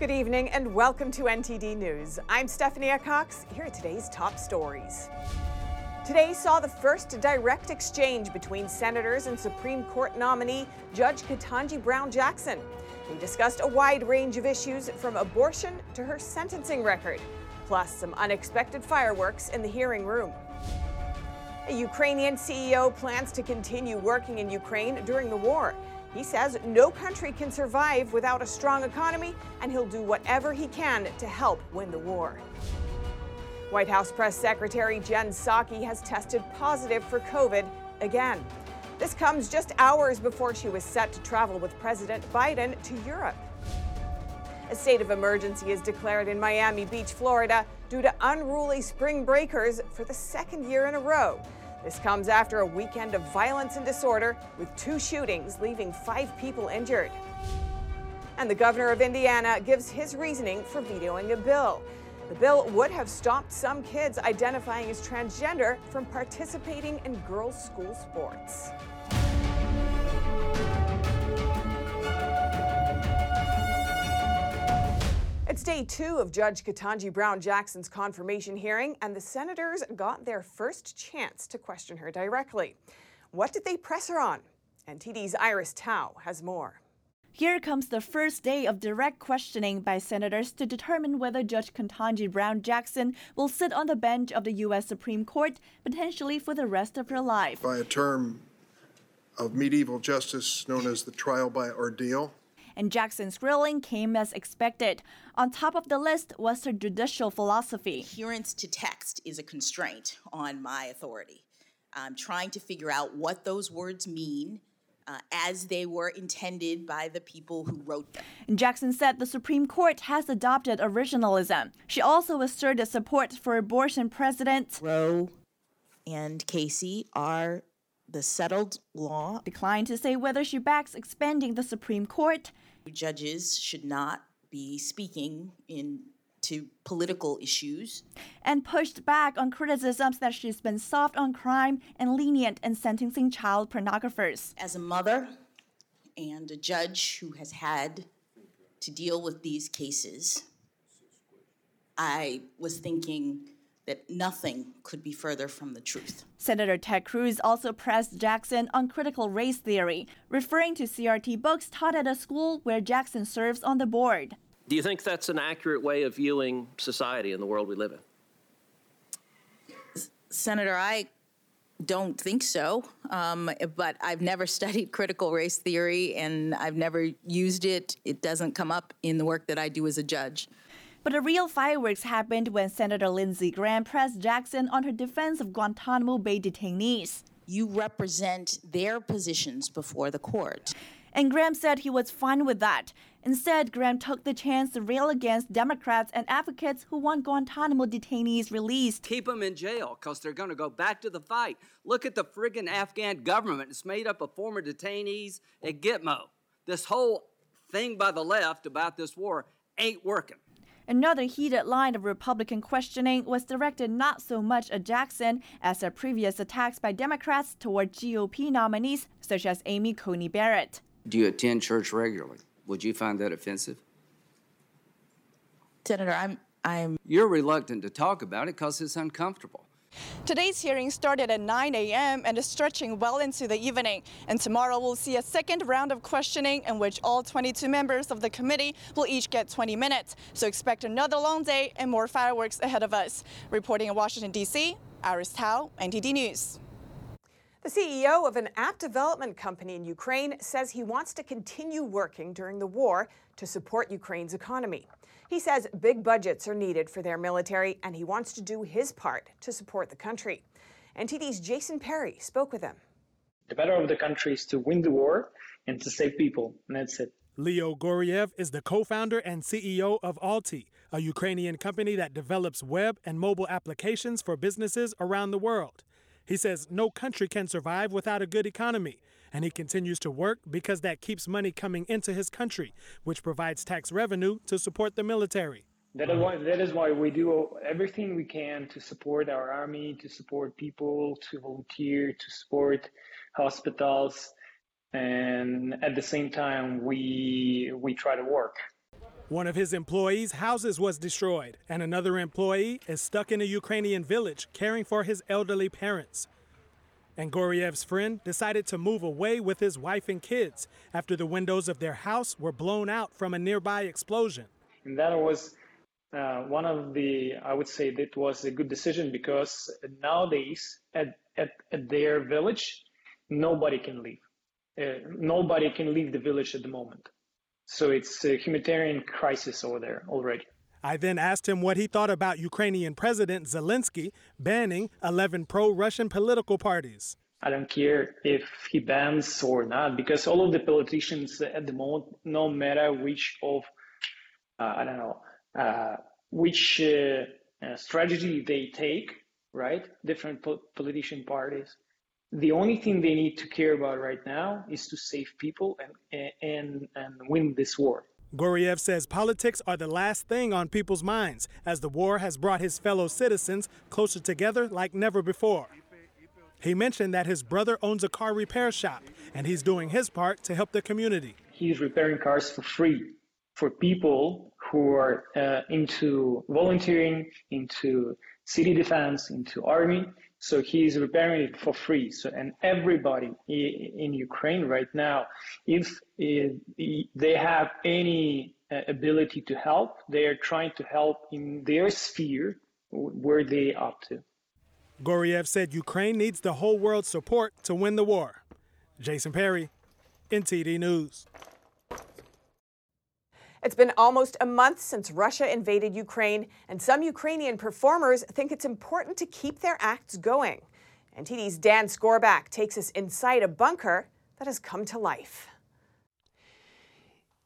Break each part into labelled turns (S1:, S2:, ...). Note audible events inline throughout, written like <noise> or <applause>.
S1: Good evening and welcome to NTD News. I'm Stephanie Cox. Here are today's top stories. Today saw the first direct exchange between senators and Supreme Court nominee Judge Ketanji Brown Jackson. They discussed a wide range of issues from abortion to her sentencing record, plus some unexpected fireworks in the hearing room. A Ukrainian CEO plans to continue working in Ukraine during the war. He says no country can survive without a strong economy, and he'll do whatever he can to help win the war. White House Press Secretary Jen Psaki has tested positive for COVID again. This comes just hours before she was set to travel with President Biden to Europe. A state of emergency is declared in Miami Beach, Florida, due to unruly spring breakers for the second year in a row. This comes after a weekend of violence and disorder with two shootings, leaving five people injured. And the governor of Indiana gives his reasoning for vetoing a bill. The bill would have stopped some kids identifying as transgender from participating in girls' school sports. It's day two of Judge Ketanji Brown Jackson's confirmation hearing, and the senators got their first chance to question her directly. What did they press her on? NTD's Iris Tao has more.
S2: Here comes the first day of direct questioning by senators to determine whether Judge Ketanji Brown Jackson will sit on the bench of the U.S. Supreme Court potentially for the rest of her life.
S3: By a term of medieval justice known as the trial by ordeal,
S2: and Jackson's grilling came as expected. On top of the list was her judicial philosophy.
S4: Adherence to text is a constraint on my authority. I'm trying to figure out what those words mean. Uh, as they were intended by the people who wrote them.
S2: And Jackson said the Supreme Court has adopted originalism. She also asserted support for abortion precedent.
S4: Roe and Casey are the settled law.
S2: Declined to say whether she backs expanding the Supreme Court.
S4: Judges should not be speaking in to political issues.
S2: And pushed back on criticisms that she's been soft on crime and lenient in sentencing child pornographers.
S4: As a mother and a judge who has had to deal with these cases, I was thinking that nothing could be further from the truth.
S2: Senator Ted Cruz also pressed Jackson on critical race theory, referring to CRT books taught at a school where Jackson serves on the board.
S5: Do you think that's an accurate way of viewing society and the world we live in?
S4: Senator, I don't think so. Um, but I've never <laughs> studied critical race theory and I've never used it. It doesn't come up in the work that I do as a judge.
S2: But the real fireworks happened when Senator Lindsey Graham pressed Jackson on her defense of Guantanamo Bay detainees.
S4: You represent their positions before the court.
S2: And Graham said he was fine with that. Instead, Graham took the chance to rail against Democrats and advocates who want Guantanamo detainees released.
S6: Keep them in jail because they're going to go back to the fight. Look at the friggin' Afghan government. It's made up of former detainees at Gitmo. This whole thing by the left about this war ain't working.
S2: Another heated line of Republican questioning was directed not so much at Jackson as at previous attacks by Democrats toward GOP nominees such as Amy Coney Barrett.
S7: Do you attend church regularly? Would you find that offensive?
S4: Senator, I'm I'm
S7: You're reluctant to talk about it because it's uncomfortable.
S2: Today's hearing started at 9 a.m. and is stretching well into the evening. And tomorrow we'll see a second round of questioning in which all 22 members of the committee will each get 20 minutes. So expect another long day and more fireworks ahead of us. Reporting in Washington, D.C., Iris Tao, NTD News.
S1: The CEO of an app development company in Ukraine says he wants to continue working during the war to support Ukraine's economy. He says big budgets are needed for their military and he wants to do his part to support the country. NTD's Jason Perry spoke with him.
S8: The better of the country is to win the war and to save people, and that's it.
S9: Leo Goriev is the co founder and CEO of Alti, a Ukrainian company that develops web and mobile applications for businesses around the world. He says no country can survive without a good economy, and he continues to work because that keeps money coming into his country, which provides tax revenue to support the military.
S8: That is, why, that is why we do everything we can to support our army, to support people, to volunteer, to support hospitals, and at the same time we we try to work.
S9: One of his employees' houses was destroyed, and another employee is stuck in a Ukrainian village caring for his elderly parents. And Goryev's friend decided to move away with his wife and kids after the windows of their house were blown out from a nearby explosion.
S8: And that was uh, one of the, I would say that was a good decision because nowadays at, at, at their village, nobody can leave. Uh, nobody can leave the village at the moment. So it's a humanitarian crisis over there already.
S9: I then asked him what he thought about Ukrainian President Zelensky banning 11 pro Russian political parties.
S8: I don't care if he bans or not, because all of the politicians at the moment, no matter which of, uh, I don't know, uh, which uh, uh strategy they take, right? Different po- politician parties, the only thing they need to care about right now is to save people and, and, and win this war.
S9: Goryev says politics are the last thing on people's minds as the war has brought his fellow citizens closer together like never before. He mentioned that his brother owns a car repair shop and he's doing his part to help the community.
S8: He's repairing cars for free for people who are uh, into volunteering, into city defense, into army, so he's repairing it for free. So and everybody in Ukraine right now, if they have any uh, ability to help, they are trying to help in their sphere where they up to.
S9: Goryev said Ukraine needs the whole world's support to win the war. Jason Perry, NTD News.
S1: It's been almost a month since Russia invaded Ukraine, and some Ukrainian performers think it's important to keep their acts going. NTD's Dan Skorback takes us inside a bunker that has come to life.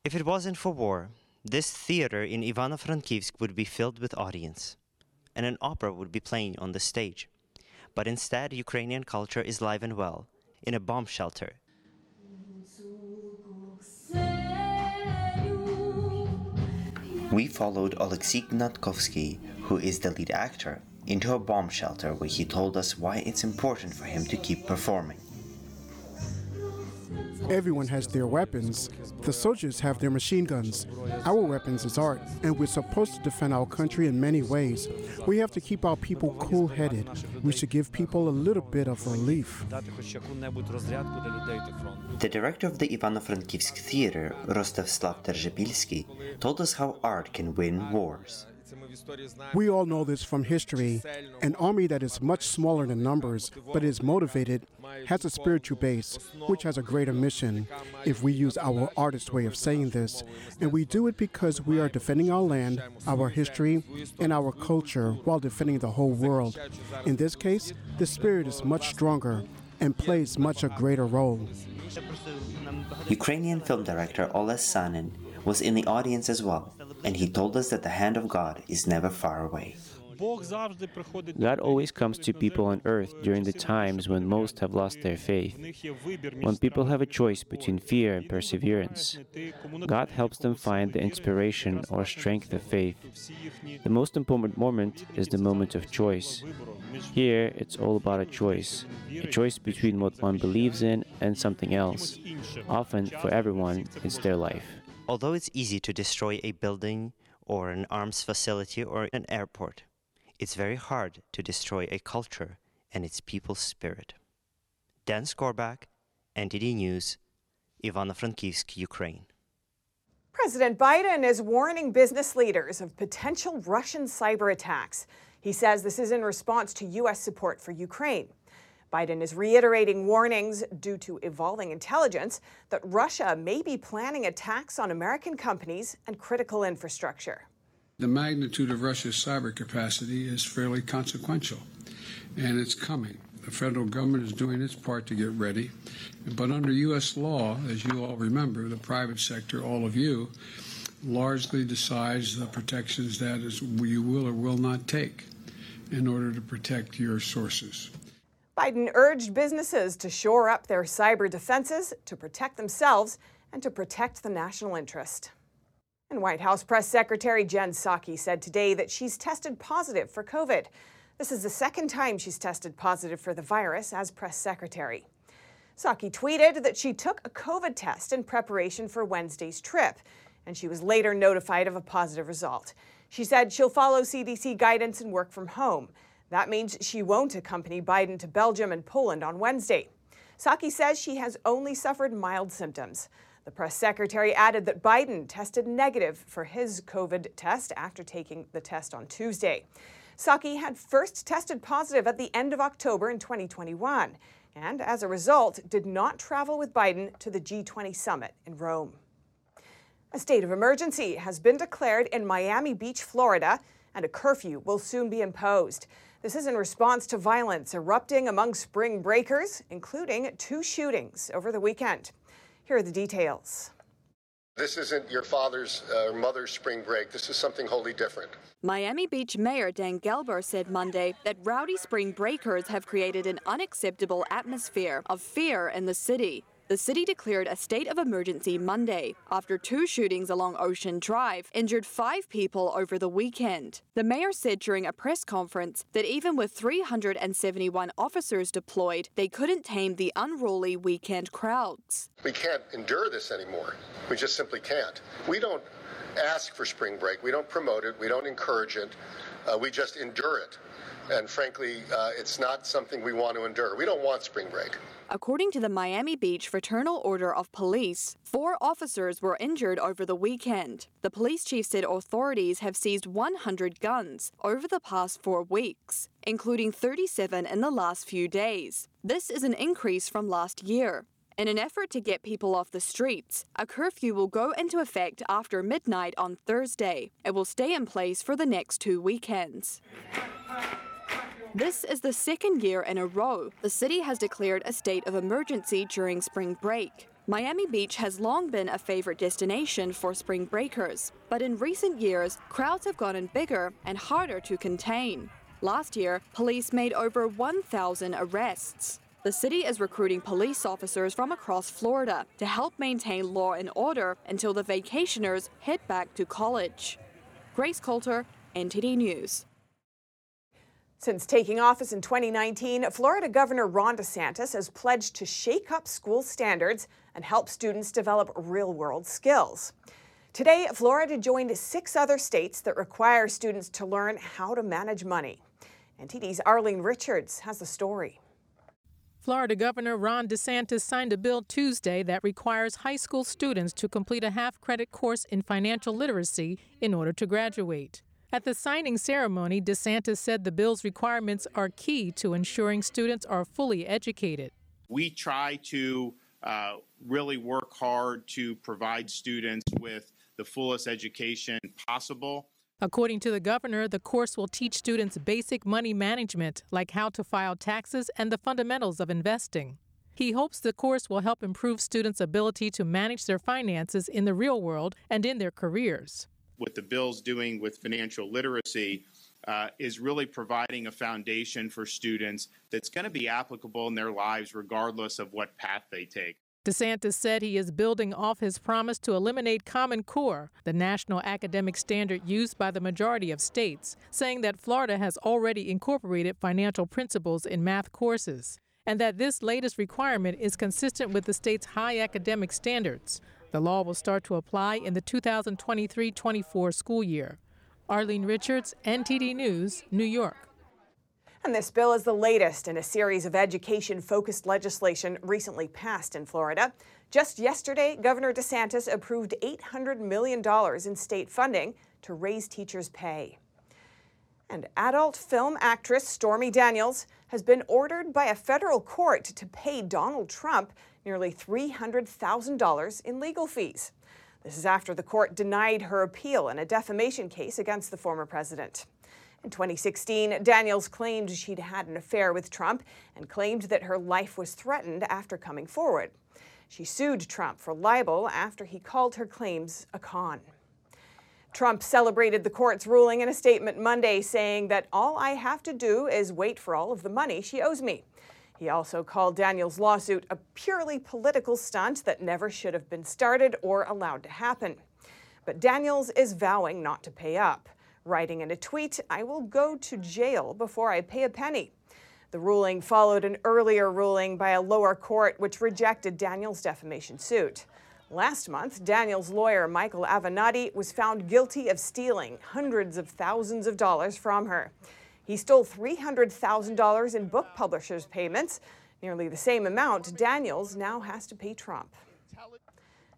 S10: If it wasn't for war, this theater in Ivano-Frankivsk would be filled with audience, and an opera would be playing on the stage. But instead, Ukrainian culture is live and well in a bomb shelter We followed Oleksiy Gnatkovsky, who is the lead actor, into a bomb shelter where he told us why it's important for him to keep performing.
S11: Everyone has their weapons. The soldiers have their machine guns. Our weapons is art, and we're supposed to defend our country in many ways. We have to keep our people cool headed. We should give people a little bit of relief.
S10: The director of the Ivano-Frankivsk Theater, Rostislav Derzhypilsky, told us how art can win wars.
S11: We all know this from history. An army that is much smaller in numbers, but is motivated, has a spiritual base, which has a greater mission, if we use our artist way of saying this. And we do it because we are defending our land, our history, and our culture while defending the whole world. In this case, the spirit is much stronger and plays much a greater role.
S10: Ukrainian film director Oles Sanin was in the audience as well and he told us that the hand of God is never far away.
S12: God always comes to people on earth during the times when most have lost their faith. When people have a choice between fear and perseverance, God helps them find the inspiration or strength of faith. The most important moment is the moment of choice. Here, it's all about a choice a choice between what one believes in and something else. Often, for everyone, it's their life.
S10: Although it's easy to destroy a building or an arms facility or an airport, it's very hard to destroy a culture and its people's spirit. Dan Skorback, NTD News, Ivano-Frankivsk, Ukraine.
S1: President Biden is warning business leaders of potential Russian cyber attacks. He says this is in response to U.S. support for Ukraine. Biden is reiterating warnings due to evolving intelligence that Russia may be planning attacks on American companies and critical infrastructure.
S13: The magnitude of Russia's cyber capacity is fairly consequential, and it's coming. The federal government is doing its part to get ready. But under U.S. law, as you all remember, the private sector, all of you, largely decides the protections that is, you will or will not take in order to protect your sources.
S1: Biden urged businesses to shore up their cyber defenses to protect themselves and to protect the national interest. And White House Press Secretary Jen Psaki said today that she's tested positive for COVID. This is the second time she's tested positive for the virus as press secretary. Psaki tweeted that she took a COVID test in preparation for Wednesday's trip. and she was later notified of a positive result. She said she'll follow CDC guidance and work from home. That means she won't accompany Biden to Belgium and Poland on Wednesday. Psaki says she has only suffered mild symptoms. The press secretary added that Biden tested negative for his COVID test after taking the test on Tuesday. Psaki had first tested positive at the end of October in 2021 and, as a result, did not travel with Biden to the G20 summit in Rome. A state of emergency has been declared in Miami Beach, Florida, and a curfew will soon be imposed. This is in response to violence erupting among spring breakers, including two shootings over the weekend. Here are the details.
S14: This isn't your father's or uh, mother's spring break. This is something wholly different.
S15: Miami Beach Mayor Dan Gelber said Monday that rowdy spring breakers have created an unacceptable atmosphere of fear in the city. The city declared a state of emergency Monday after two shootings along Ocean Drive injured five people over the weekend. The mayor said during a press conference that even with 371 officers deployed, they couldn't tame the unruly weekend crowds.
S14: We can't endure this anymore. We just simply can't. We don't ask for spring break, we don't promote it, we don't encourage it, uh, we just endure it. And frankly, uh, it's not something we want to endure. We don't want spring break.
S15: According to the Miami Beach Fraternal Order of Police, four officers were injured over the weekend. The police chief said authorities have seized 100 guns over the past four weeks, including 37 in the last few days. This is an increase from last year. In an effort to get people off the streets, a curfew will go into effect after midnight on Thursday. It will stay in place for the next two weekends. This is the second year in a row the city has declared a state of emergency during spring break. Miami Beach has long been a favorite destination for spring breakers, but in recent years, crowds have gotten bigger and harder to contain. Last year, police made over 1,000 arrests. The city is recruiting police officers from across Florida to help maintain law and order until the vacationers head back to college. Grace Coulter, NTD News.
S1: Since taking office in 2019, Florida Governor Ron DeSantis has pledged to shake up school standards and help students develop real world skills. Today, Florida joined six other states that require students to learn how to manage money. NTD's Arlene Richards has the story.
S16: Florida Governor Ron DeSantis signed a bill Tuesday that requires high school students to complete a half credit course in financial literacy in order to graduate. At the signing ceremony, DeSantis said the bill's requirements are key to ensuring students are fully educated.
S17: We try to uh, really work hard to provide students with the fullest education possible.
S16: According to the governor, the course will teach students basic money management, like how to file taxes and the fundamentals of investing. He hopes the course will help improve students' ability to manage their finances in the real world and in their careers
S17: what the bill's doing with financial literacy uh, is really providing a foundation for students that's going to be applicable in their lives regardless of what path they take.
S16: DeSantis said he is building off his promise to eliminate Common Core, the national academic standard used by the majority of states, saying that Florida has already incorporated financial principles in math courses, and that this latest requirement is consistent with the state's high academic standards. The law will start to apply in the 2023 24 school year. Arlene Richards, NTD News, New York.
S1: And this bill is the latest in a series of education focused legislation recently passed in Florida. Just yesterday, Governor DeSantis approved $800 million in state funding to raise teachers' pay. And adult film actress Stormy Daniels has been ordered by a federal court to pay Donald Trump nearly $300,000 in legal fees. This is after the court denied her appeal in a defamation case against the former president. In 2016, Daniels claimed she'd had an affair with Trump and claimed that her life was threatened after coming forward. She sued Trump for libel after he called her claims a con. Trump celebrated the court's ruling in a statement Monday, saying that all I have to do is wait for all of the money she owes me. He also called Daniels' lawsuit a purely political stunt that never should have been started or allowed to happen. But Daniels is vowing not to pay up, writing in a tweet, I will go to jail before I pay a penny. The ruling followed an earlier ruling by a lower court which rejected Daniels' defamation suit. Last month, Daniel's lawyer, Michael Avenatti, was found guilty of stealing hundreds of thousands of dollars from her. He stole $300,000 in book publishers' payments, nearly the same amount Daniels now has to pay Trump.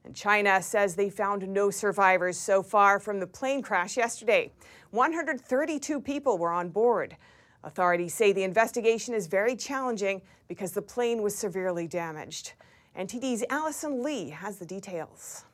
S1: And China says they found no survivors so far from the plane crash yesterday. 132 people were on board. Authorities say the investigation is very challenging because the plane was severely damaged. NTD's Allison Lee has the details.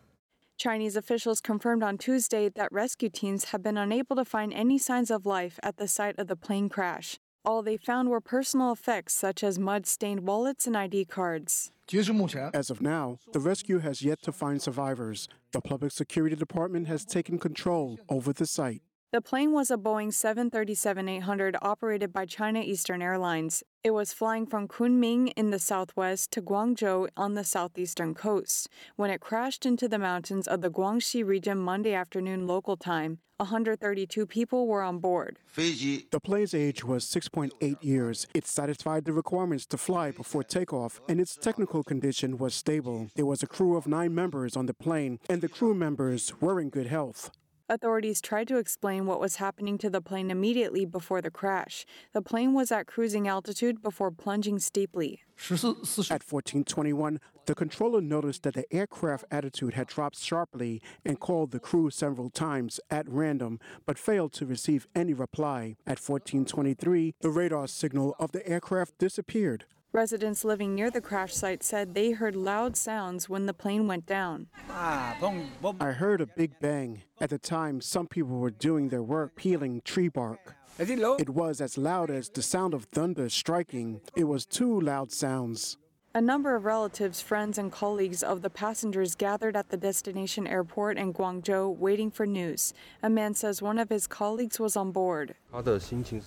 S18: Chinese officials confirmed on Tuesday that rescue teams have been unable to find any signs of life at the site of the plane crash. All they found were personal effects such as mud stained wallets and ID cards.
S11: As of now, the rescue has yet to find survivors. The Public Security Department has taken control over the site.
S18: The plane was a Boeing 737 800 operated by China Eastern Airlines. It was flying from Kunming in the southwest to Guangzhou on the southeastern coast when it crashed into the mountains of the Guangxi region Monday afternoon local time. 132 people were on board.
S11: The plane's age was 6.8 years. It satisfied the requirements to fly before takeoff, and its technical condition was stable. There was a crew of nine members on the plane, and the crew members were in good health.
S18: Authorities tried to explain what was happening to the plane immediately before the crash. The plane was at cruising altitude before plunging steeply.
S11: At 1421, the controller noticed that the aircraft attitude had dropped sharply and called the crew several times at random, but failed to receive any reply. At 1423, the radar signal of the aircraft disappeared.
S18: Residents living near the crash site said they heard loud sounds when the plane went down.
S11: I heard a big bang. At the time, some people were doing their work peeling tree bark. It was as loud as the sound of thunder striking. It was two loud sounds.
S18: A number of relatives, friends, and colleagues of the passengers gathered at the destination airport in Guangzhou waiting for news. A man says one of his colleagues was on board.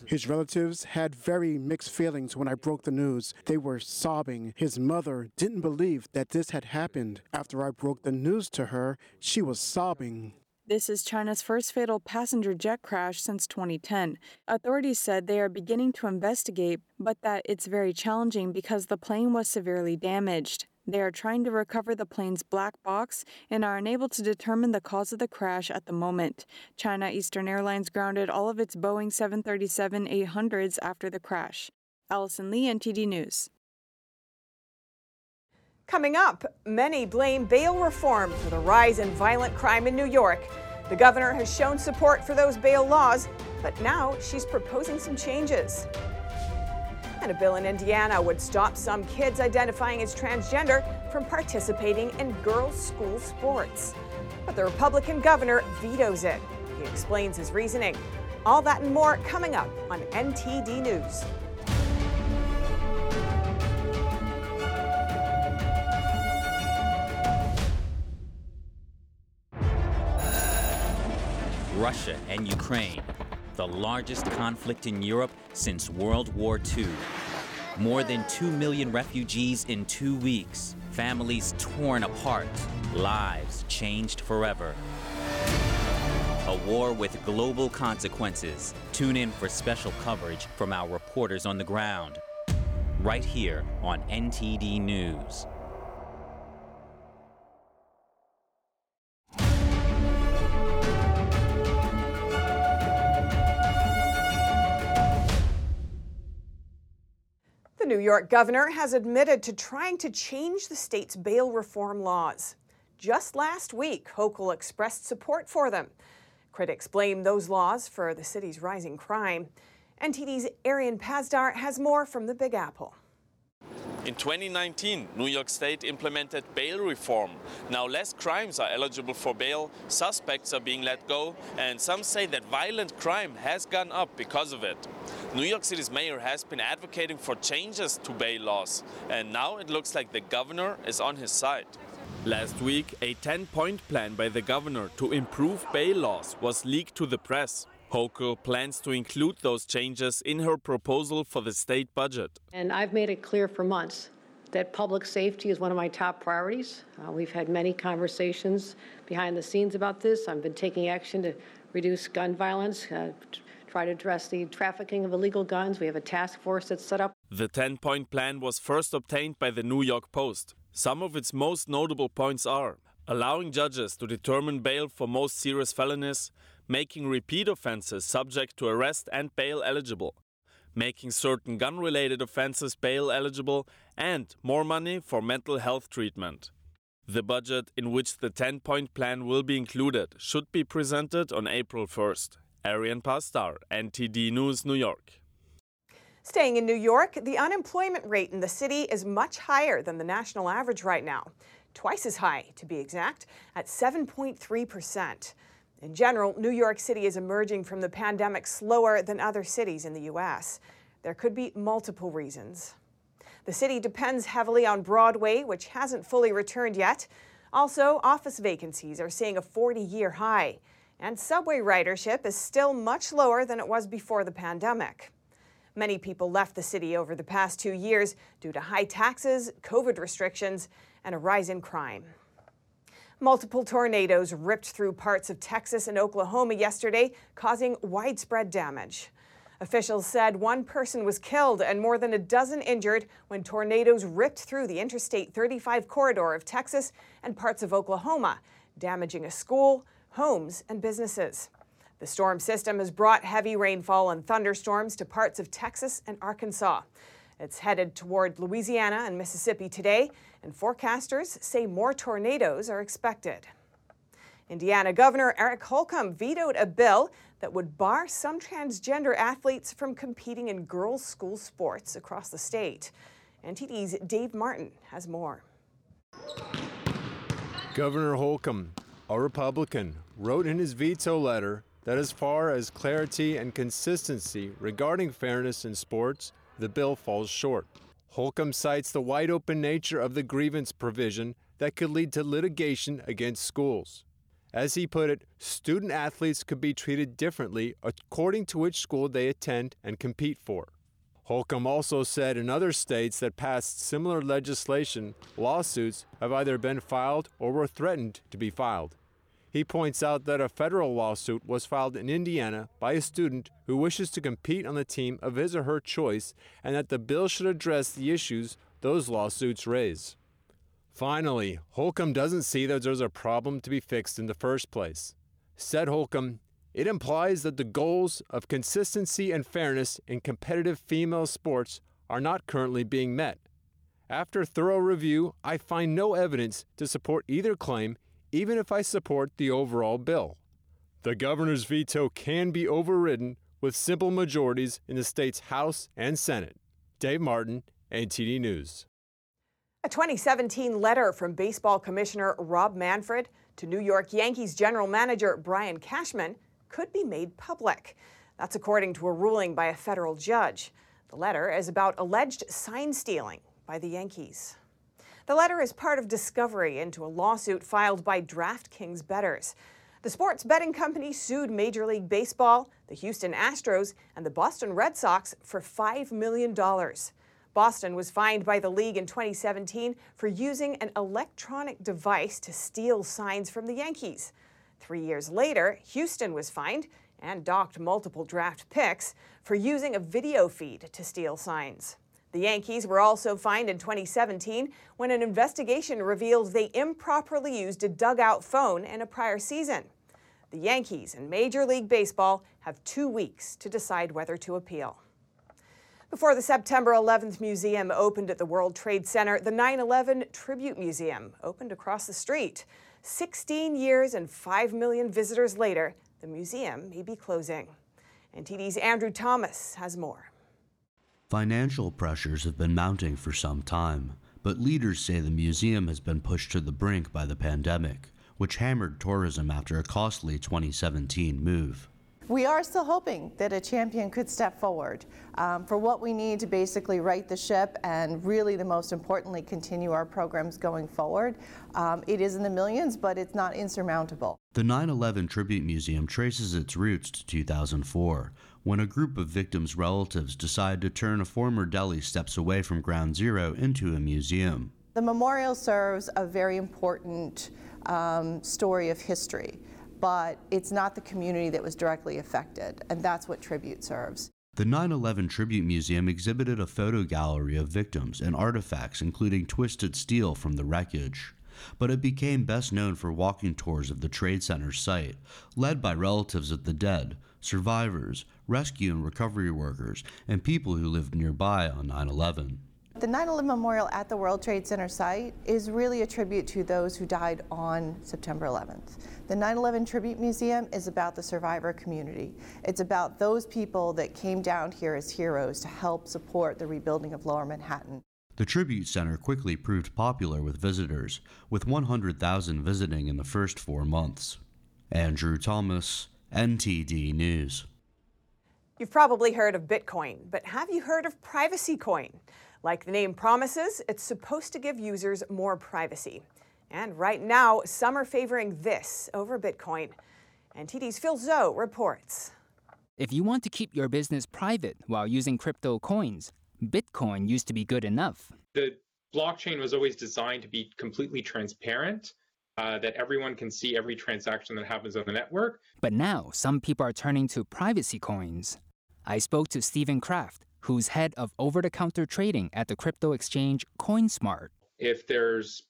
S11: His relatives had very mixed feelings when I broke the news. They were sobbing. His mother didn't believe that this had happened. After I broke the news to her, she was sobbing.
S18: This is China's first fatal passenger jet crash since 2010. Authorities said they are beginning to investigate, but that it's very challenging because the plane was severely damaged. They are trying to recover the plane's black box and are unable to determine the cause of the crash at the moment. China Eastern Airlines grounded all of its Boeing 737 800s after the crash. Allison Lee, NTD News.
S1: Coming up, many blame bail reform for the rise in violent crime in New York. The governor has shown support for those bail laws, but now she's proposing some changes. And a bill in Indiana would stop some kids identifying as transgender from participating in girls' school sports. But the Republican governor vetoes it. He explains his reasoning. All that and more coming up on NTD News.
S19: Russia and Ukraine, the largest conflict in Europe since World War II. More than 2 million refugees in two weeks, families torn apart, lives changed forever. A war with global consequences. Tune in for special coverage from our reporters on the ground. Right here on NTD News.
S1: The New York governor has admitted to trying to change the state's bail reform laws. Just last week, Hochul expressed support for them. Critics blame those laws for the city's rising crime. NTD's Arian Pazdar has more from the Big Apple.
S20: In 2019, New York State implemented bail reform. Now less crimes are eligible for bail, suspects are being let go, and some say that violent crime has gone up because of it. New York City's mayor has been advocating for changes to bail laws, and now it looks like the governor is on his side. Last week, a 10 point plan by the governor to improve bail laws was leaked to the press. Hochul plans to include those changes in her proposal for the state budget.
S21: And I've made it clear for months that public safety is one of my top priorities. Uh, we've had many conversations behind the scenes about this. I've been taking action to reduce gun violence, uh, try to address the trafficking of illegal guns. We have a task force that's set up.
S20: The 10 point plan was first obtained by the New York Post. Some of its most notable points are allowing judges to determine bail for most serious felonies, making repeat offenses subject to arrest and bail eligible, making certain gun related offenses bail eligible, and more money for mental health treatment. The budget in which the 10 point plan will be included should be presented on April 1st. Arian Pastar, NTD News, New York.
S1: Staying in New York, the unemployment rate in the city is much higher than the national average right now. Twice as high, to be exact, at 7.3%. In general, New York City is emerging from the pandemic slower than other cities in the U.S. There could be multiple reasons. The city depends heavily on Broadway, which hasn't fully returned yet. Also, office vacancies are seeing a 40 year high, and subway ridership is still much lower than it was before the pandemic. Many people left the city over the past two years due to high taxes, COVID restrictions, and a rise in crime. Multiple tornadoes ripped through parts of Texas and Oklahoma yesterday, causing widespread damage. Officials said one person was killed and more than a dozen injured when tornadoes ripped through the Interstate 35 corridor of Texas and parts of Oklahoma, damaging a school, homes, and businesses. The storm system has brought heavy rainfall and thunderstorms to parts of Texas and Arkansas. It's headed toward Louisiana and Mississippi today, and forecasters say more tornadoes are expected. Indiana Governor Eric Holcomb vetoed a bill that would bar some transgender athletes from competing in girls' school sports across the state. NTD's Dave Martin has more.
S22: Governor Holcomb, a Republican, wrote in his veto letter that as far as clarity and consistency regarding fairness in sports, the bill falls short. Holcomb cites the wide open nature of the grievance provision that could lead to litigation against schools. As he put it, student athletes could be treated differently according to which school they attend and compete for. Holcomb also said in other states that passed similar legislation, lawsuits have either been filed or were threatened to be filed. He points out that a federal lawsuit was filed in Indiana by a student who wishes to compete on the team of his or her choice and that the bill should address the issues those lawsuits raise. Finally, Holcomb doesn't see that there's a problem to be fixed in the first place. Said Holcomb, it implies that the goals of consistency and fairness in competitive female sports are not currently being met. After thorough review, I find no evidence to support either claim even if I support the overall bill. The governor's veto can be overridden with simple majorities in the state's House and Senate. Dave Martin, NTD News.
S1: A 2017 letter from Baseball Commissioner Rob Manfred to New York Yankees General Manager Brian Cashman could be made public. That's according to a ruling by a federal judge. The letter is about alleged sign stealing by the Yankees. The letter is part of discovery into a lawsuit filed by DraftKings bettors. The sports betting company sued Major League Baseball, the Houston Astros, and the Boston Red Sox for $5 million. Boston was fined by the league in 2017 for using an electronic device to steal signs from the Yankees. Three years later, Houston was fined and docked multiple draft picks for using a video feed to steal signs. The Yankees were also fined in 2017 when an investigation revealed they improperly used a dugout phone in a prior season. The Yankees and Major League Baseball have two weeks to decide whether to appeal. Before the September 11th museum opened at the World Trade Center, the 9 11 Tribute Museum opened across the street. 16 years and 5 million visitors later, the museum may be closing. NTD's Andrew Thomas has more.
S23: Financial pressures have been mounting for some time, but leaders say the museum has been pushed to the brink by the pandemic, which hammered tourism after a costly 2017 move.
S24: We are still hoping that a champion could step forward um, for what we need to basically right the ship and really, the most importantly, continue our programs going forward. Um, it is in the millions, but it's not insurmountable.
S23: The 9 11 Tribute Museum traces its roots to 2004 when a group of victims' relatives decide to turn a former deli steps away from Ground Zero into a museum.
S24: The memorial serves a very important um, story of history, but it's not the community that was directly affected, and that's what Tribute serves.
S23: The 9 11 Tribute Museum exhibited a photo gallery of victims and artifacts, including twisted steel from the wreckage. but it became best known for walking tours of the Trade Center site, led by relatives of the dead, survivors, rescue and recovery workers, and people who lived nearby on 9 11.
S24: The 9-11 Memorial at the World Trade Center site is really a tribute to those who died on September 11th. The 9-11 Tribute Museum is about the survivor community. It's about those people that came down here as heroes to help support the rebuilding of Lower Manhattan.
S23: The Tribute Center quickly proved popular with visitors, with 100,000 visiting in the first four months. Andrew Thomas, NTD News.
S1: You've probably heard of Bitcoin, but have you heard of Privacy Coin? Like the name promises, it's supposed to give users more privacy. And right now, some are favoring this over Bitcoin. NTD's Phil Zhou reports.
S25: If you want to keep your business private while using crypto coins, Bitcoin used to be good enough.
S26: The blockchain was always designed to be completely transparent, uh, that everyone can see every transaction that happens on the network.
S25: But now, some people are turning to privacy coins. I spoke to Stephen Kraft, who's head of over the counter trading at the crypto exchange CoinSmart.
S26: If there's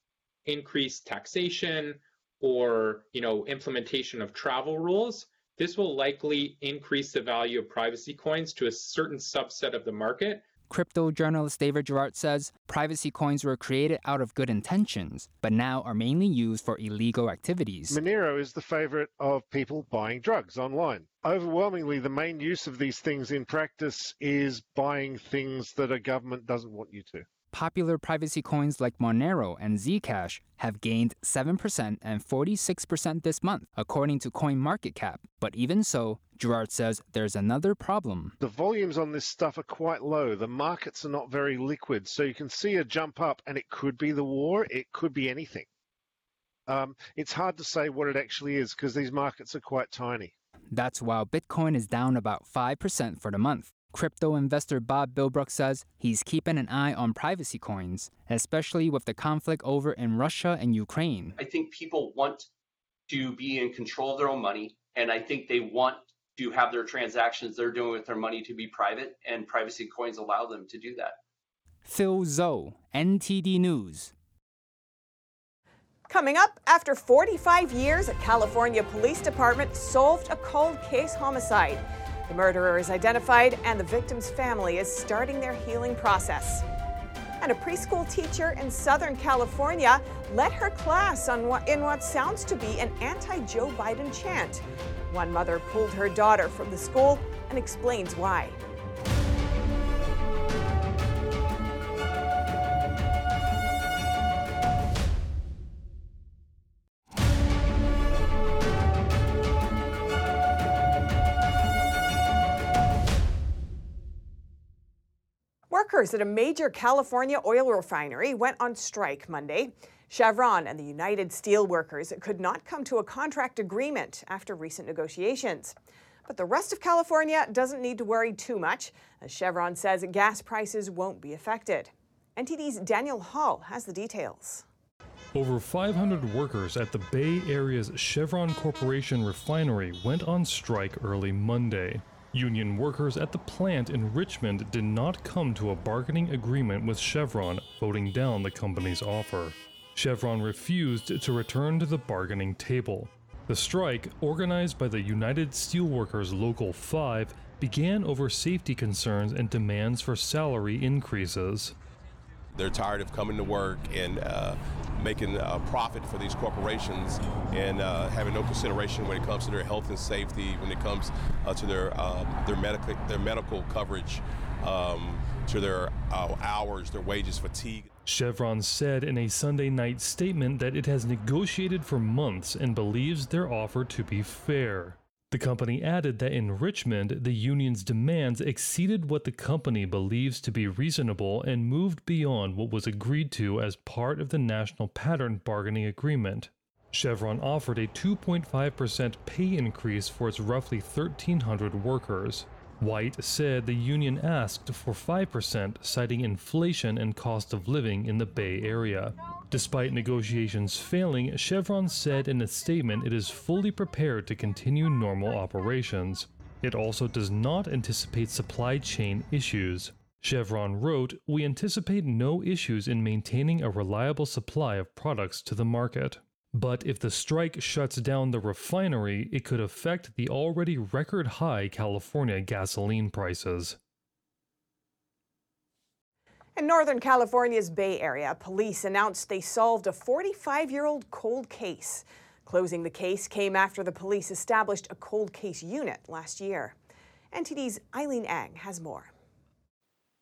S26: increased taxation or you know implementation of travel rules, this will likely increase the value of privacy coins to a certain subset of the market
S25: Crypto journalist David Gerard says privacy coins were created out of good intentions, but now are mainly used for illegal activities.
S27: Monero is the favorite of people buying drugs online. Overwhelmingly, the main use of these things in practice is buying things that a government doesn't want you to
S25: popular privacy coins like Monero and Zcash have gained 7% and 46% this month, according to CoinMarketCap. But even so, Gerard says there's another problem.
S27: The volumes on this stuff are quite low. The markets are not very liquid. So you can see a jump up, and it could be the war, it could be anything. Um, it's hard to say what it actually is because these markets are quite tiny.
S25: That's while Bitcoin is down about 5% for the month. Crypto investor Bob Bilbrook says he's keeping an eye on privacy coins, especially with the conflict over in Russia and Ukraine.
S28: I think people want to be in control of their own money, and I think they want to have their transactions they're doing with their money to be private, and privacy coins allow them to do that.
S25: Phil Zhou, NTD News.
S1: Coming up, after 45 years, a California police department solved a cold case homicide. The murderer is identified, and the victim's family is starting their healing process. And a preschool teacher in Southern California led her class what, in what sounds to be an anti Joe Biden chant. One mother pulled her daughter from the school and explains why. Workers at a major California oil refinery went on strike Monday. Chevron and the United Steelworkers could not come to a contract agreement after recent negotiations. But the rest of California doesn't need to worry too much, as Chevron says gas prices won't be affected. NTD's Daniel Hall has the details.
S29: Over 500 workers at the Bay Area's Chevron Corporation refinery went on strike early Monday. Union workers at the plant in Richmond did not come to a bargaining agreement with Chevron, voting down the company's offer. Chevron refused to return to the bargaining table. The strike, organized by the United Steelworkers Local 5, began over safety concerns and demands for salary increases.
S30: They're tired of coming to work and uh, making a profit for these corporations and uh, having no consideration when it comes to their health and safety, when it comes uh, to their uh, their medical their medical coverage, um, to their uh, hours, their wages, fatigue.
S29: Chevron said in a Sunday night statement that it has negotiated for months and believes their offer to be fair. The company added that in Richmond, the union's demands exceeded what the company believes to be reasonable and moved beyond what was agreed to as part of the National Pattern Bargaining Agreement. Chevron offered a 2.5% pay increase for its roughly 1,300 workers. White said the union asked for 5%, citing inflation and cost of living in the Bay Area. Despite negotiations failing, Chevron said in a statement it is fully prepared to continue normal operations. It also does not anticipate supply chain issues. Chevron wrote, We anticipate no issues in maintaining a reliable supply of products to the market. But if the strike shuts down the refinery, it could affect the already record high California gasoline prices.
S1: In Northern California's Bay Area, police announced they solved a 45 year old cold case. Closing the case came after the police established a cold case unit last year. NTD's Eileen Ang has more.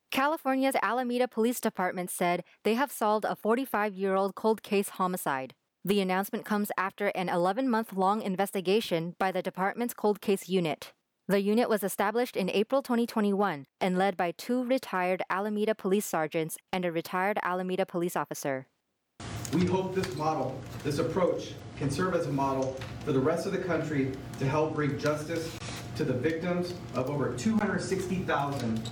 S31: California's Alameda Police Department said they have solved a 45 year old cold case homicide. The announcement comes after an 11 month long investigation by the department's cold case unit. The unit was established in April 2021 and led by two retired Alameda police sergeants and a retired Alameda police officer.
S32: We hope this model, this approach, can serve as a model for the rest of the country to help bring justice to the victims of over 260,000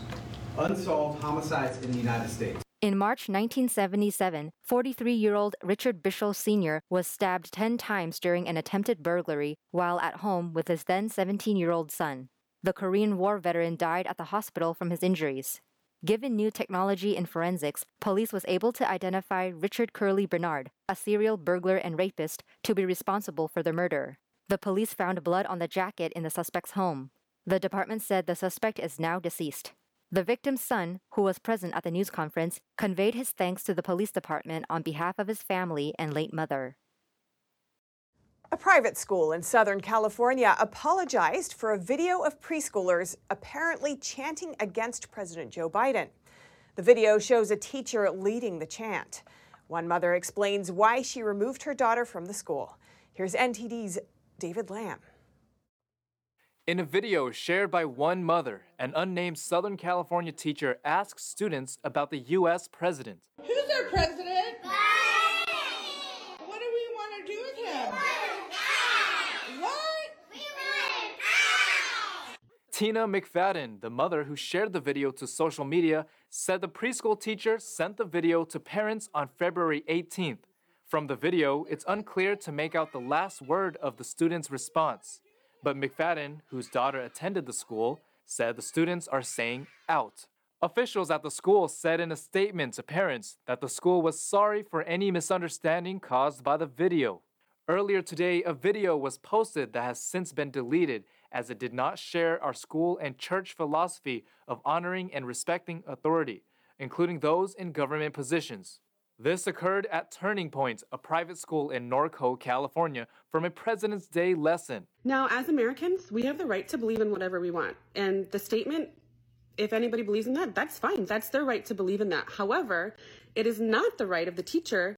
S32: unsolved homicides in the United States.
S31: In March 1977, 43 year old Richard Bishel Sr. was stabbed 10 times during an attempted burglary while at home with his then 17 year old son. The Korean War veteran died at the hospital from his injuries. Given new technology in forensics, police was able to identify Richard Curley Bernard, a serial burglar and rapist, to be responsible for the murder. The police found blood on the jacket in the suspect's home. The department said the suspect is now deceased. The victim's son, who was present at the news conference, conveyed his thanks to the police department on behalf of his family and late mother.
S1: A private school in Southern California apologized for a video of preschoolers apparently chanting against President Joe Biden. The video shows a teacher leading the chant. One mother explains why she removed her daughter from the school. Here's NTD's David Lamb.
S33: In a video shared by one mother, an unnamed Southern California teacher asks students about the U.S. president.
S34: Who's our president? What do we want to do with him? What?
S33: Tina McFadden, the mother who shared the video to social media, said the preschool teacher sent the video to parents on February 18th. From the video, it's unclear to make out the last word of the student's response. But McFadden, whose daughter attended the school, said the students are saying out. Officials at the school said in a statement to parents that the school was sorry for any misunderstanding caused by the video. Earlier today, a video was posted that has since been deleted as it did not share our school and church philosophy of honoring and respecting authority, including those in government positions. This occurred at Turning Point, a private school in Norco, California, from a President's Day lesson.
S35: Now, as Americans, we have the right to believe in whatever we want. And the statement, if anybody believes in that, that's fine. That's their right to believe in that. However, it is not the right of the teacher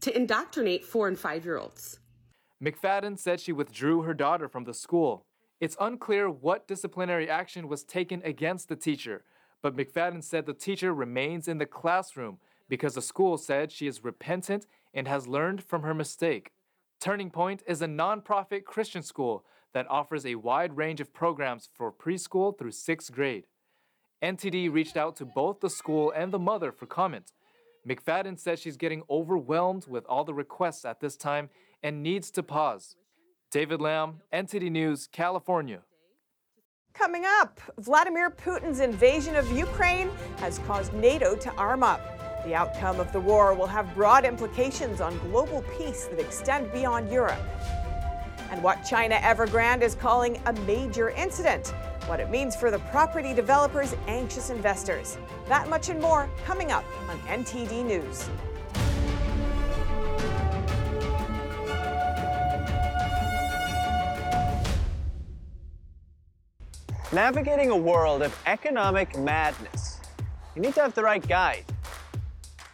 S35: to indoctrinate four and five year olds.
S33: McFadden said she withdrew her daughter from the school. It's unclear what disciplinary action was taken against the teacher, but McFadden said the teacher remains in the classroom because the school said she is repentant and has learned from her mistake. Turning Point is a nonprofit Christian school that offers a wide range of programs for preschool through sixth grade. NTD reached out to both the school and the mother for comment. McFadden says she's getting overwhelmed with all the requests at this time and needs to pause. David Lamb, NTD News, California.
S1: Coming up, Vladimir Putin's invasion of Ukraine has caused NATO to arm up. The outcome of the war will have broad implications on global peace that extend beyond Europe. And what China Evergrande is calling a major incident, what it means for the property developers' anxious investors. That much and more coming up on NTD News.
S36: Navigating a world of economic madness, you need to have the right guide.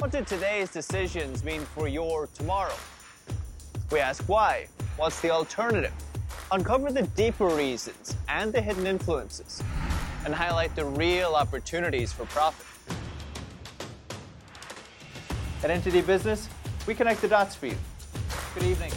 S36: What do today's decisions mean for your tomorrow? We ask why. What's the alternative? Uncover the deeper reasons and the hidden influences, and highlight the real opportunities for profit. At NTD Business, we connect the dots for you. Good evening.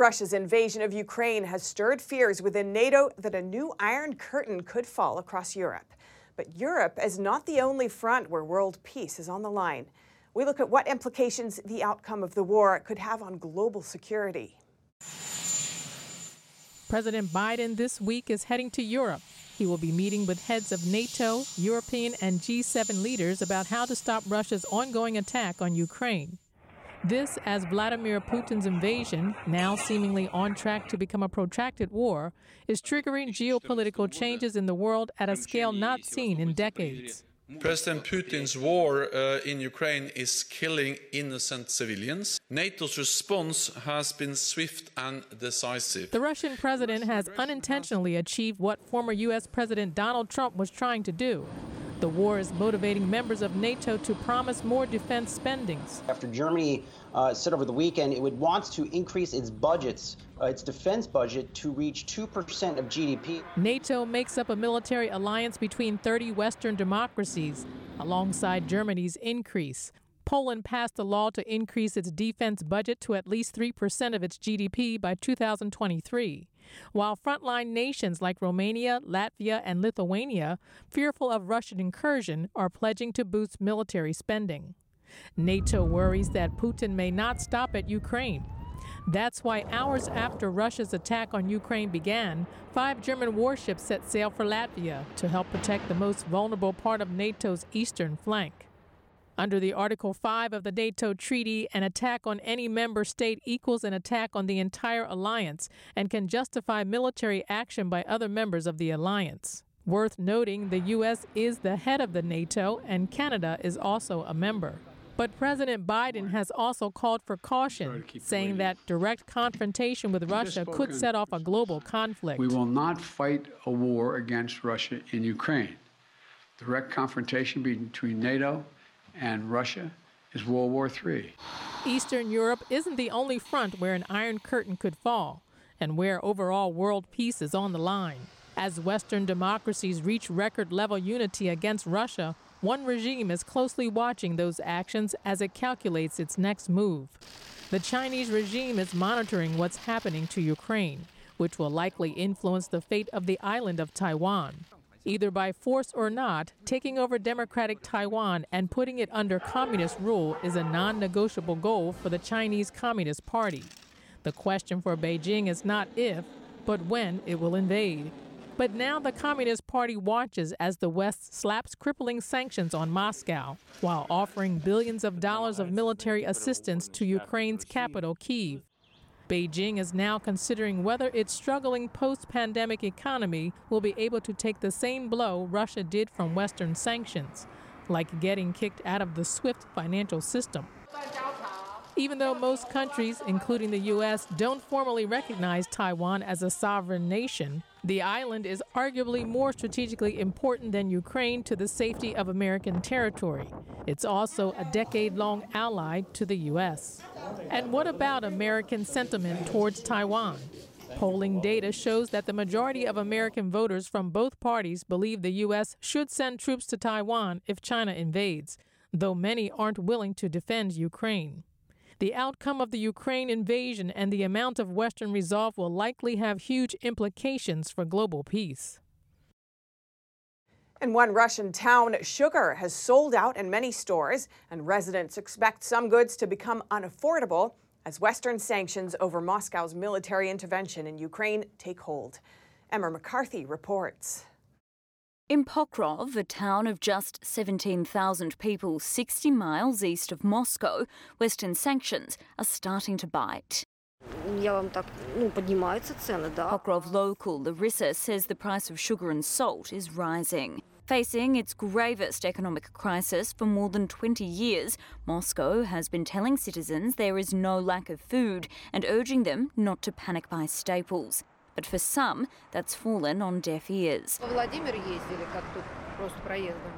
S1: Russia's invasion of Ukraine has stirred fears within NATO that a new Iron Curtain could fall across Europe. But Europe is not the only front where world peace is on the line. We look at what implications the outcome of the war could have on global security.
S16: President Biden this week is heading to Europe. He will be meeting with heads of NATO, European, and G7 leaders about how to stop Russia's ongoing attack on Ukraine. This, as Vladimir Putin's invasion, now seemingly on track to become a protracted war, is triggering geopolitical changes in the world at a scale not seen in decades.
S37: President Putin's war uh, in Ukraine is killing innocent civilians. NATO's response has been swift and decisive.
S16: The Russian president has unintentionally achieved what former U.S. President Donald Trump was trying to do. The war is motivating members of NATO to promise more defense spendings.
S38: After Germany uh, said over the weekend it would wants to increase its budgets, uh, its defense budget, to reach 2% of GDP.
S16: NATO makes up a military alliance between 30 Western democracies, alongside Germany's increase. Poland passed a law to increase its defense budget to at least 3% of its GDP by 2023, while frontline nations like Romania, Latvia, and Lithuania, fearful of Russian incursion, are pledging to boost military spending. NATO worries that Putin may not stop at Ukraine. That's why hours after Russia's attack on Ukraine began, five German warships set sail for Latvia to help protect the most vulnerable part of NATO's eastern flank. Under the Article 5 of the NATO Treaty, an attack on any member state equals an attack on the entire alliance and can justify military action by other members of the alliance. Worth noting, the U.S. is the head of the NATO and Canada is also a member. But President Biden has also called for caution, saying that direct confrontation with Russia could set off a global conflict.
S39: We will not fight a war against Russia in Ukraine. Direct confrontation between NATO and Russia is World War III.
S16: Eastern Europe isn't the only front where an iron curtain could fall and where overall world peace is on the line. As Western democracies reach record level unity against Russia, one regime is closely watching those actions as it calculates its next move. The Chinese regime is monitoring what's happening to Ukraine, which will likely influence the fate of the island of Taiwan. Either by force or not, taking over democratic Taiwan and putting it under communist rule is a non negotiable goal for the Chinese Communist Party. The question for Beijing is not if, but when it will invade. But now the Communist Party watches as the West slaps crippling sanctions on Moscow while offering billions of dollars of military assistance to Ukraine's capital, Kiev. Beijing is now considering whether its struggling post pandemic economy will be able to take the same blow Russia did from Western sanctions, like getting kicked out of the SWIFT financial system. Even though most countries, including the U.S., don't formally recognize Taiwan as a sovereign nation, the island is arguably more strategically important than Ukraine to the safety of American territory. It's also a decade long ally to the U.S. And what about American sentiment towards Taiwan? Polling data shows that the majority of American voters from both parties believe the U.S. should send troops to Taiwan if China invades, though many aren't willing to defend Ukraine. The outcome of the Ukraine invasion and the amount of Western resolve will likely have huge implications for global peace.
S1: In one Russian town, sugar has sold out in many stores, and residents expect some goods to become unaffordable as Western sanctions over Moscow's military intervention in Ukraine take hold. Emma McCarthy reports.
S40: In Pokrov, a town of just 17,000 people 60 miles east of Moscow, Western sanctions are starting to bite. Pokrov local Larissa says the price of sugar and salt is rising. Facing its gravest economic crisis for more than 20 years, Moscow has been telling citizens there is no lack of food and urging them not to panic buy staples. But for some, that's fallen on deaf ears.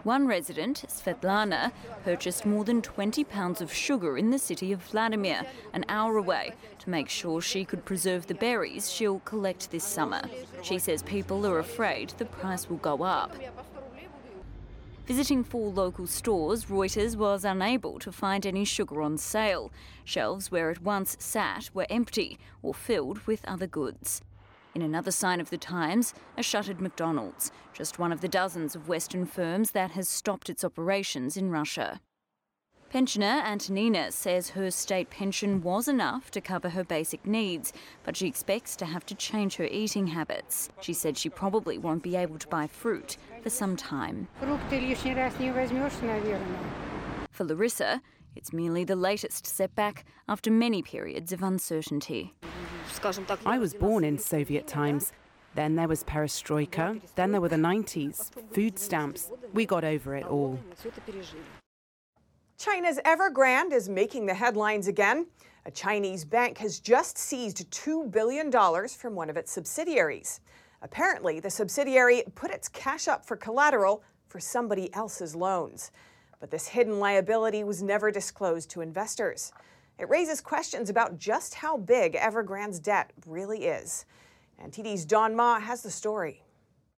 S40: One resident, Svetlana, purchased more than 20 pounds of sugar in the city of Vladimir, an hour away, to make sure she could preserve the berries she'll collect this summer. She says people are afraid the price will go up. Visiting four local stores, Reuters was unable to find any sugar on sale. Shelves where it once sat were empty or filled with other goods. In another sign of the times, a shuttered McDonald's, just one of the dozens of Western firms that has stopped its operations in Russia. Pensioner Antonina says her state pension was enough to cover her basic needs, but she expects to have to change her eating habits. She said she probably won't be able to buy fruit for some time. For Larissa, it's merely the latest setback after many periods of uncertainty.
S41: I was born in Soviet times. Then there was perestroika, then there were the 90s, food stamps. We got over it all.
S1: China's Evergrande is making the headlines again. A Chinese bank has just seized $2 billion from one of its subsidiaries. Apparently, the subsidiary put its cash up for collateral for somebody else's loans. But this hidden liability was never disclosed to investors. It raises questions about just how big Evergrande's debt really is. NTD's Don Ma has the story.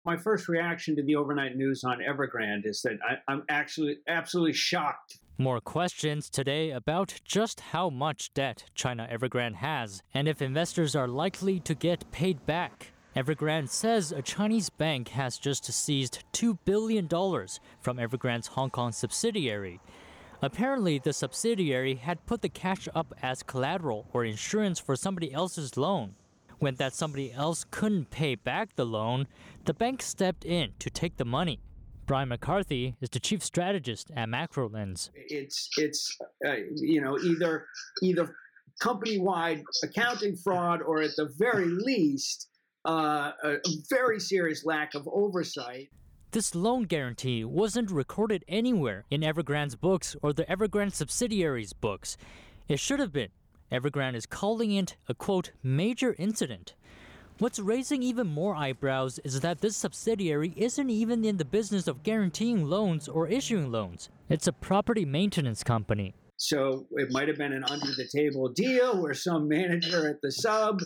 S42: My first reaction to the overnight news on Evergrande is that I, am actually absolutely shocked.
S43: More questions today about just how much debt China Evergrande has and if investors are likely to get paid back. Evergrande says a Chinese bank has just seized $2 billion from Evergrande's Hong Kong subsidiary. Apparently, the subsidiary had put the cash up as collateral or insurance for somebody else's loan. When that somebody else couldn't pay back the loan, the bank stepped in to take the money. Brian McCarthy is the chief strategist at MacroLens.
S42: It's it's uh, you know either either company-wide accounting fraud or at the very least uh, a very serious lack of oversight.
S43: This loan guarantee wasn't recorded anywhere in Evergrande's books or the Evergrande subsidiary's books. It should have been. Evergrande is calling it a quote, major incident. What's raising even more eyebrows is that this subsidiary isn't even in the business of guaranteeing loans or issuing loans. It's a property maintenance company.
S42: So it might have been an under the table deal where some manager at the sub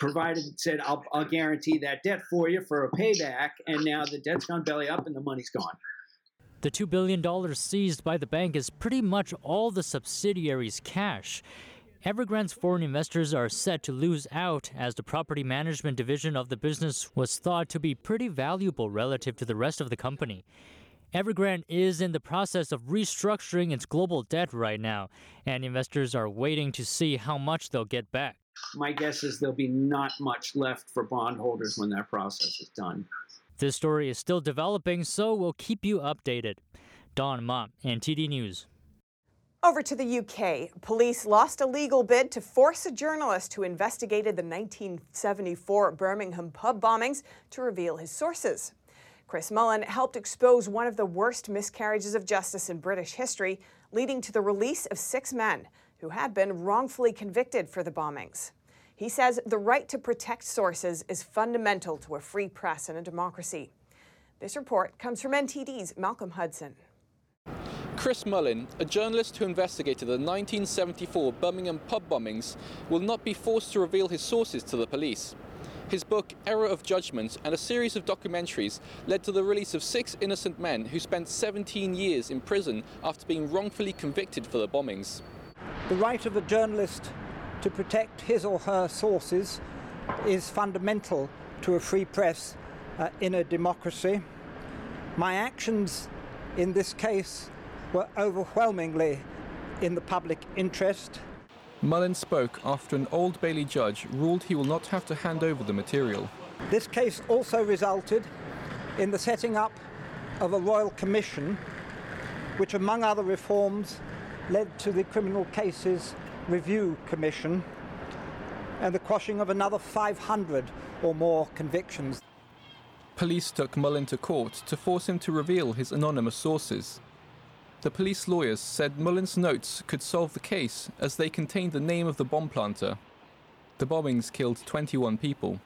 S42: provided said, I'll, I'll guarantee that debt for you for a payback. And now the debt's gone belly up and the money's gone.
S43: The $2 billion seized by the bank is pretty much all the subsidiary's cash. Evergrande's foreign investors are set to lose out as the property management division of the business was thought to be pretty valuable relative to the rest of the company. Evergrande is in the process of restructuring its global debt right now, and investors are waiting to see how much they'll get back.
S42: My guess is there'll be not much left for bondholders when that process is done.
S43: This story is still developing, so we'll keep you updated. Don Ma, NTD News.
S1: Over to the UK, police lost a legal bid to force a journalist who investigated the 1974 Birmingham pub bombings to reveal his sources. Chris Mullin helped expose one of the worst miscarriages of justice in British history, leading to the release of six men who had been wrongfully convicted for the bombings. He says the right to protect sources is fundamental to a free press and a democracy. This report comes from NTD's Malcolm Hudson.
S44: Chris Mullin, a journalist who investigated the 1974 Birmingham pub bombings, will not be forced to reveal his sources to the police. His book, Error of Judgment, and a series of documentaries led to the release of six innocent men who spent 17 years in prison after being wrongfully convicted for the bombings.
S45: The right of a journalist to protect his or her sources is fundamental to a free press uh, in a democracy. My actions in this case were overwhelmingly in the public interest.
S44: Mullin spoke after an Old Bailey judge ruled he will not have to hand over the material.
S45: This case also resulted in the setting up of a royal commission, which, among other reforms, led to the Criminal Cases Review Commission and the quashing of another 500 or more convictions.
S44: Police took Mullin to court to force him to reveal his anonymous sources. The police lawyers said Mullin's notes could solve the case as they contained the name of the bomb planter. The bombings killed 21 people.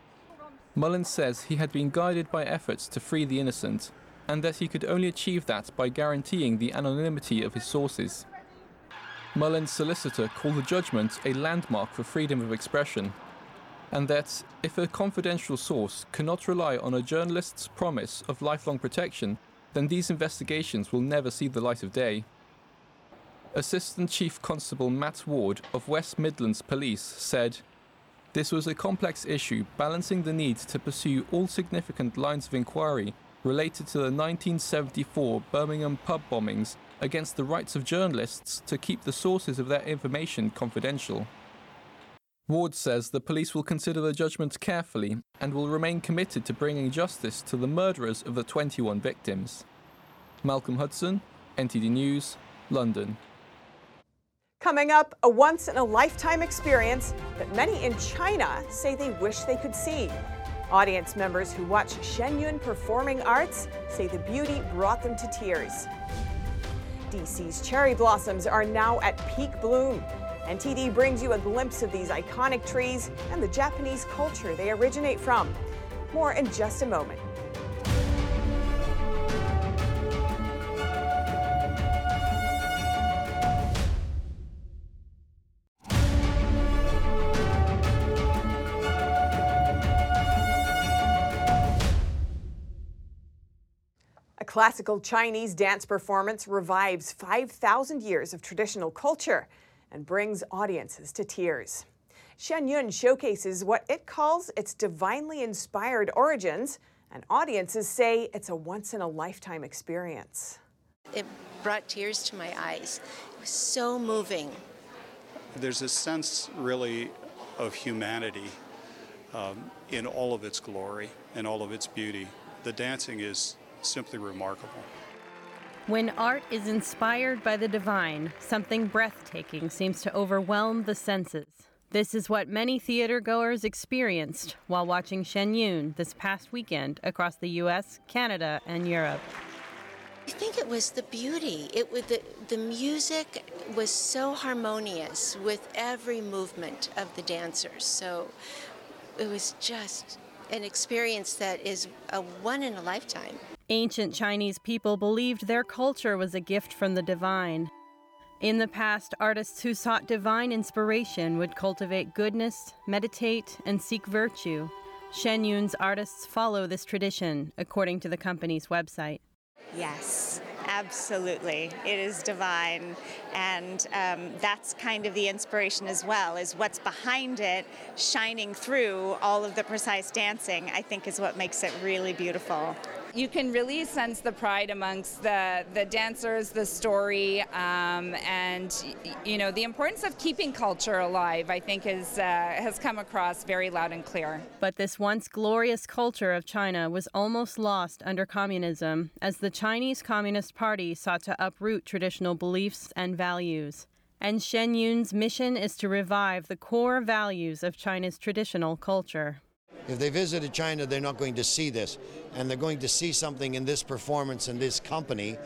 S44: Mullin says he had been guided by efforts to free the innocent, and that he could only achieve that by guaranteeing the anonymity of his sources. Mullin's solicitor called the judgment a landmark for freedom of expression, and that if a confidential source cannot rely on a journalist's promise of lifelong protection, then these investigations will never see the light of day. Assistant Chief Constable Matt Ward of West Midlands Police said, This was a complex issue, balancing the need to pursue all significant lines of inquiry related to the 1974 Birmingham pub bombings against the rights of journalists to keep the sources of their information confidential. Ward says the police will consider the judgment carefully and will remain committed to bringing justice to the murderers of the 21 victims. Malcolm Hudson, NTD News, London.
S1: Coming up, a once in a lifetime experience that many in China say they wish they could see. Audience members who watch Shen Yun performing arts say the beauty brought them to tears. DC's cherry blossoms are now at peak bloom. NTD brings you a glimpse of these iconic trees and the Japanese culture they originate from. More in just a moment. A classical Chinese dance performance revives 5,000 years of traditional culture and brings audiences to tears. Shen Yun showcases what it calls its divinely inspired origins, and audiences say it's a once in a lifetime experience.
S46: It brought tears to my eyes. It was so moving.
S47: There's a sense, really, of humanity um, in all of its glory and all of its beauty. The dancing is simply remarkable.
S48: When art is inspired by the divine, something breathtaking seems to overwhelm the senses. This is what many theater goers experienced while watching Shen Yun this past weekend across the US, Canada, and Europe.
S46: I think it was the beauty. It was the, the music was so harmonious with every movement of the dancers. So it was just an experience that is a one in a lifetime.
S48: Ancient Chinese people believed their culture was a gift from the divine. In the past, artists who sought divine inspiration would cultivate goodness, meditate, and seek virtue. Shen Yun's artists follow this tradition, according to the company's website.
S49: Yes, absolutely. It is divine. And um, that's kind of the inspiration as well, is what's behind it shining through all of the precise dancing, I think is what makes it really beautiful.
S50: You can really sense the pride amongst the, the dancers, the story, um, and you know the importance of keeping culture alive. I think is uh, has come across very loud and clear.
S48: But this once glorious culture of China was almost lost under communism, as the Chinese Communist Party sought to uproot traditional beliefs and values. And Shen Yun's mission is to revive the core values of China's traditional culture.
S51: If they visited China, they're not going to see this. And they're going to see something in this performance in this company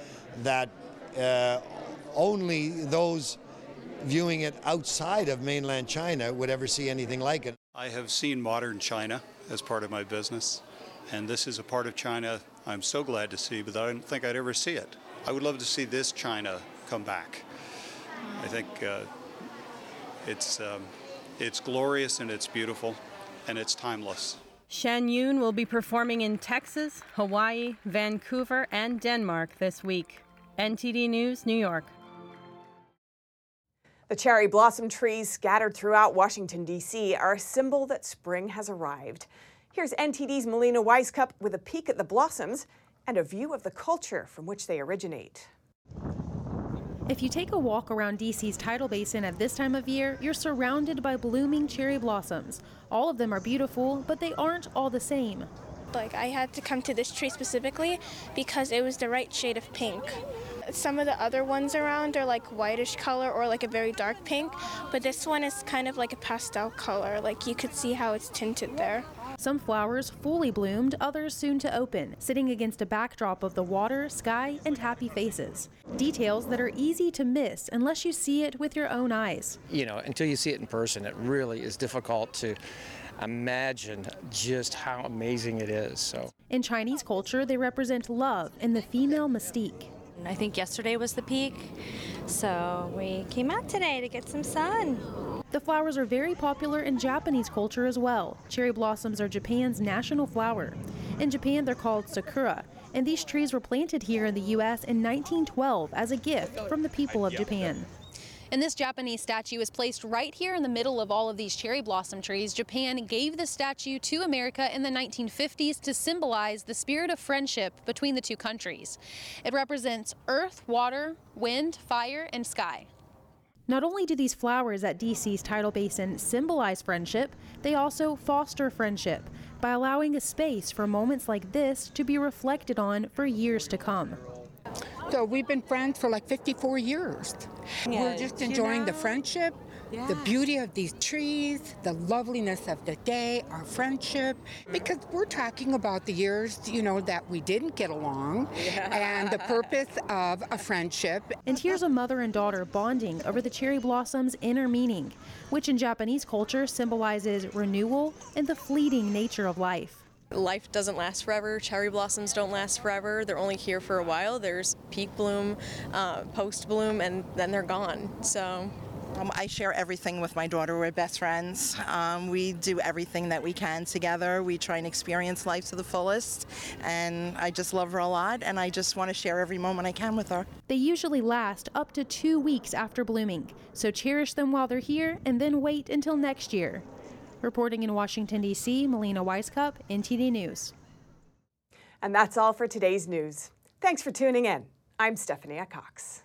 S51: that uh, only those viewing it outside of mainland China would ever see anything like it.
S47: I have seen modern China as part of my business, and this is a part of China I'm so glad to see, but I don't think I'd ever see it. I would love to see this China come back. I think uh, it's, um, it's glorious and it's beautiful and it's timeless.
S48: Shen Yun will be performing in Texas, Hawaii, Vancouver, and Denmark this week. NTD News, New York.
S1: The cherry blossom trees scattered throughout Washington, D.C. are a symbol that spring has arrived. Here's NTD's Melina Wisecup with a peek at the blossoms and a view of the culture from which they originate.
S52: If you take a walk around DC's tidal basin at this time of year, you're surrounded by blooming cherry blossoms. All of them are beautiful, but they aren't all the same.
S53: Like, I had to come to this tree specifically because it was the right shade of pink. Some of the other ones around are like whitish color or like a very dark pink, but this one is kind of like a pastel color. Like, you could see how it's tinted there.
S52: Some flowers fully bloomed, others soon to open, sitting against a backdrop of the water, sky, and happy faces. Details that are easy to miss unless you see it with your own eyes.
S54: You know, until you see it in person, it really is difficult to imagine just how amazing it is. So,
S52: in Chinese culture, they represent love and the female mystique.
S55: I think yesterday was the peak, so we came out today to get some sun.
S52: The flowers are very popular in Japanese culture as well. Cherry blossoms are Japan's national flower. In Japan, they're called sakura, and these trees were planted here in the U.S. in 1912 as a gift from the people of Japan. And this Japanese statue is placed right here in the middle of all of these cherry blossom trees. Japan gave the statue to America in the 1950s to symbolize the spirit of friendship between the two countries. It represents earth, water, wind, fire, and sky. Not only do these flowers at DC's tidal basin symbolize friendship, they also foster friendship by allowing a space for moments like this to be reflected on for years to come.
S43: So we've been friends for like 54 years.
S42: Yeah,
S43: We're just
S42: you
S43: enjoying the
S42: know?
S43: Friendship, the beauty of these trees, the loveliness of the day, our friendship. Because we're talking about the years, you know, that we didn't get along and the purpose of a friendship.
S52: And here's a mother and daughter bonding over the cherry blossom's inner meaning, which in Japanese culture symbolizes renewal and the fleeting nature of life.
S56: Life doesn't last forever. Cherry blossoms don't last forever. They're only here for a while. There's peak bloom, uh, post bloom, and then they're gone. So
S24: Um, I share everything with my daughter. We're best friends. Um, we do everything that we can together. We try and experience life to the fullest. And I just love her a lot, and I just want to share every moment I can with her.
S52: They usually last up to two weeks after blooming, so cherish them while they're here and then wait until next year. Reporting in Washington, D.C., Melina Wisecup, NTD News.
S1: And that's all for today's news. Thanks for tuning in. I'm Stephanie Cox.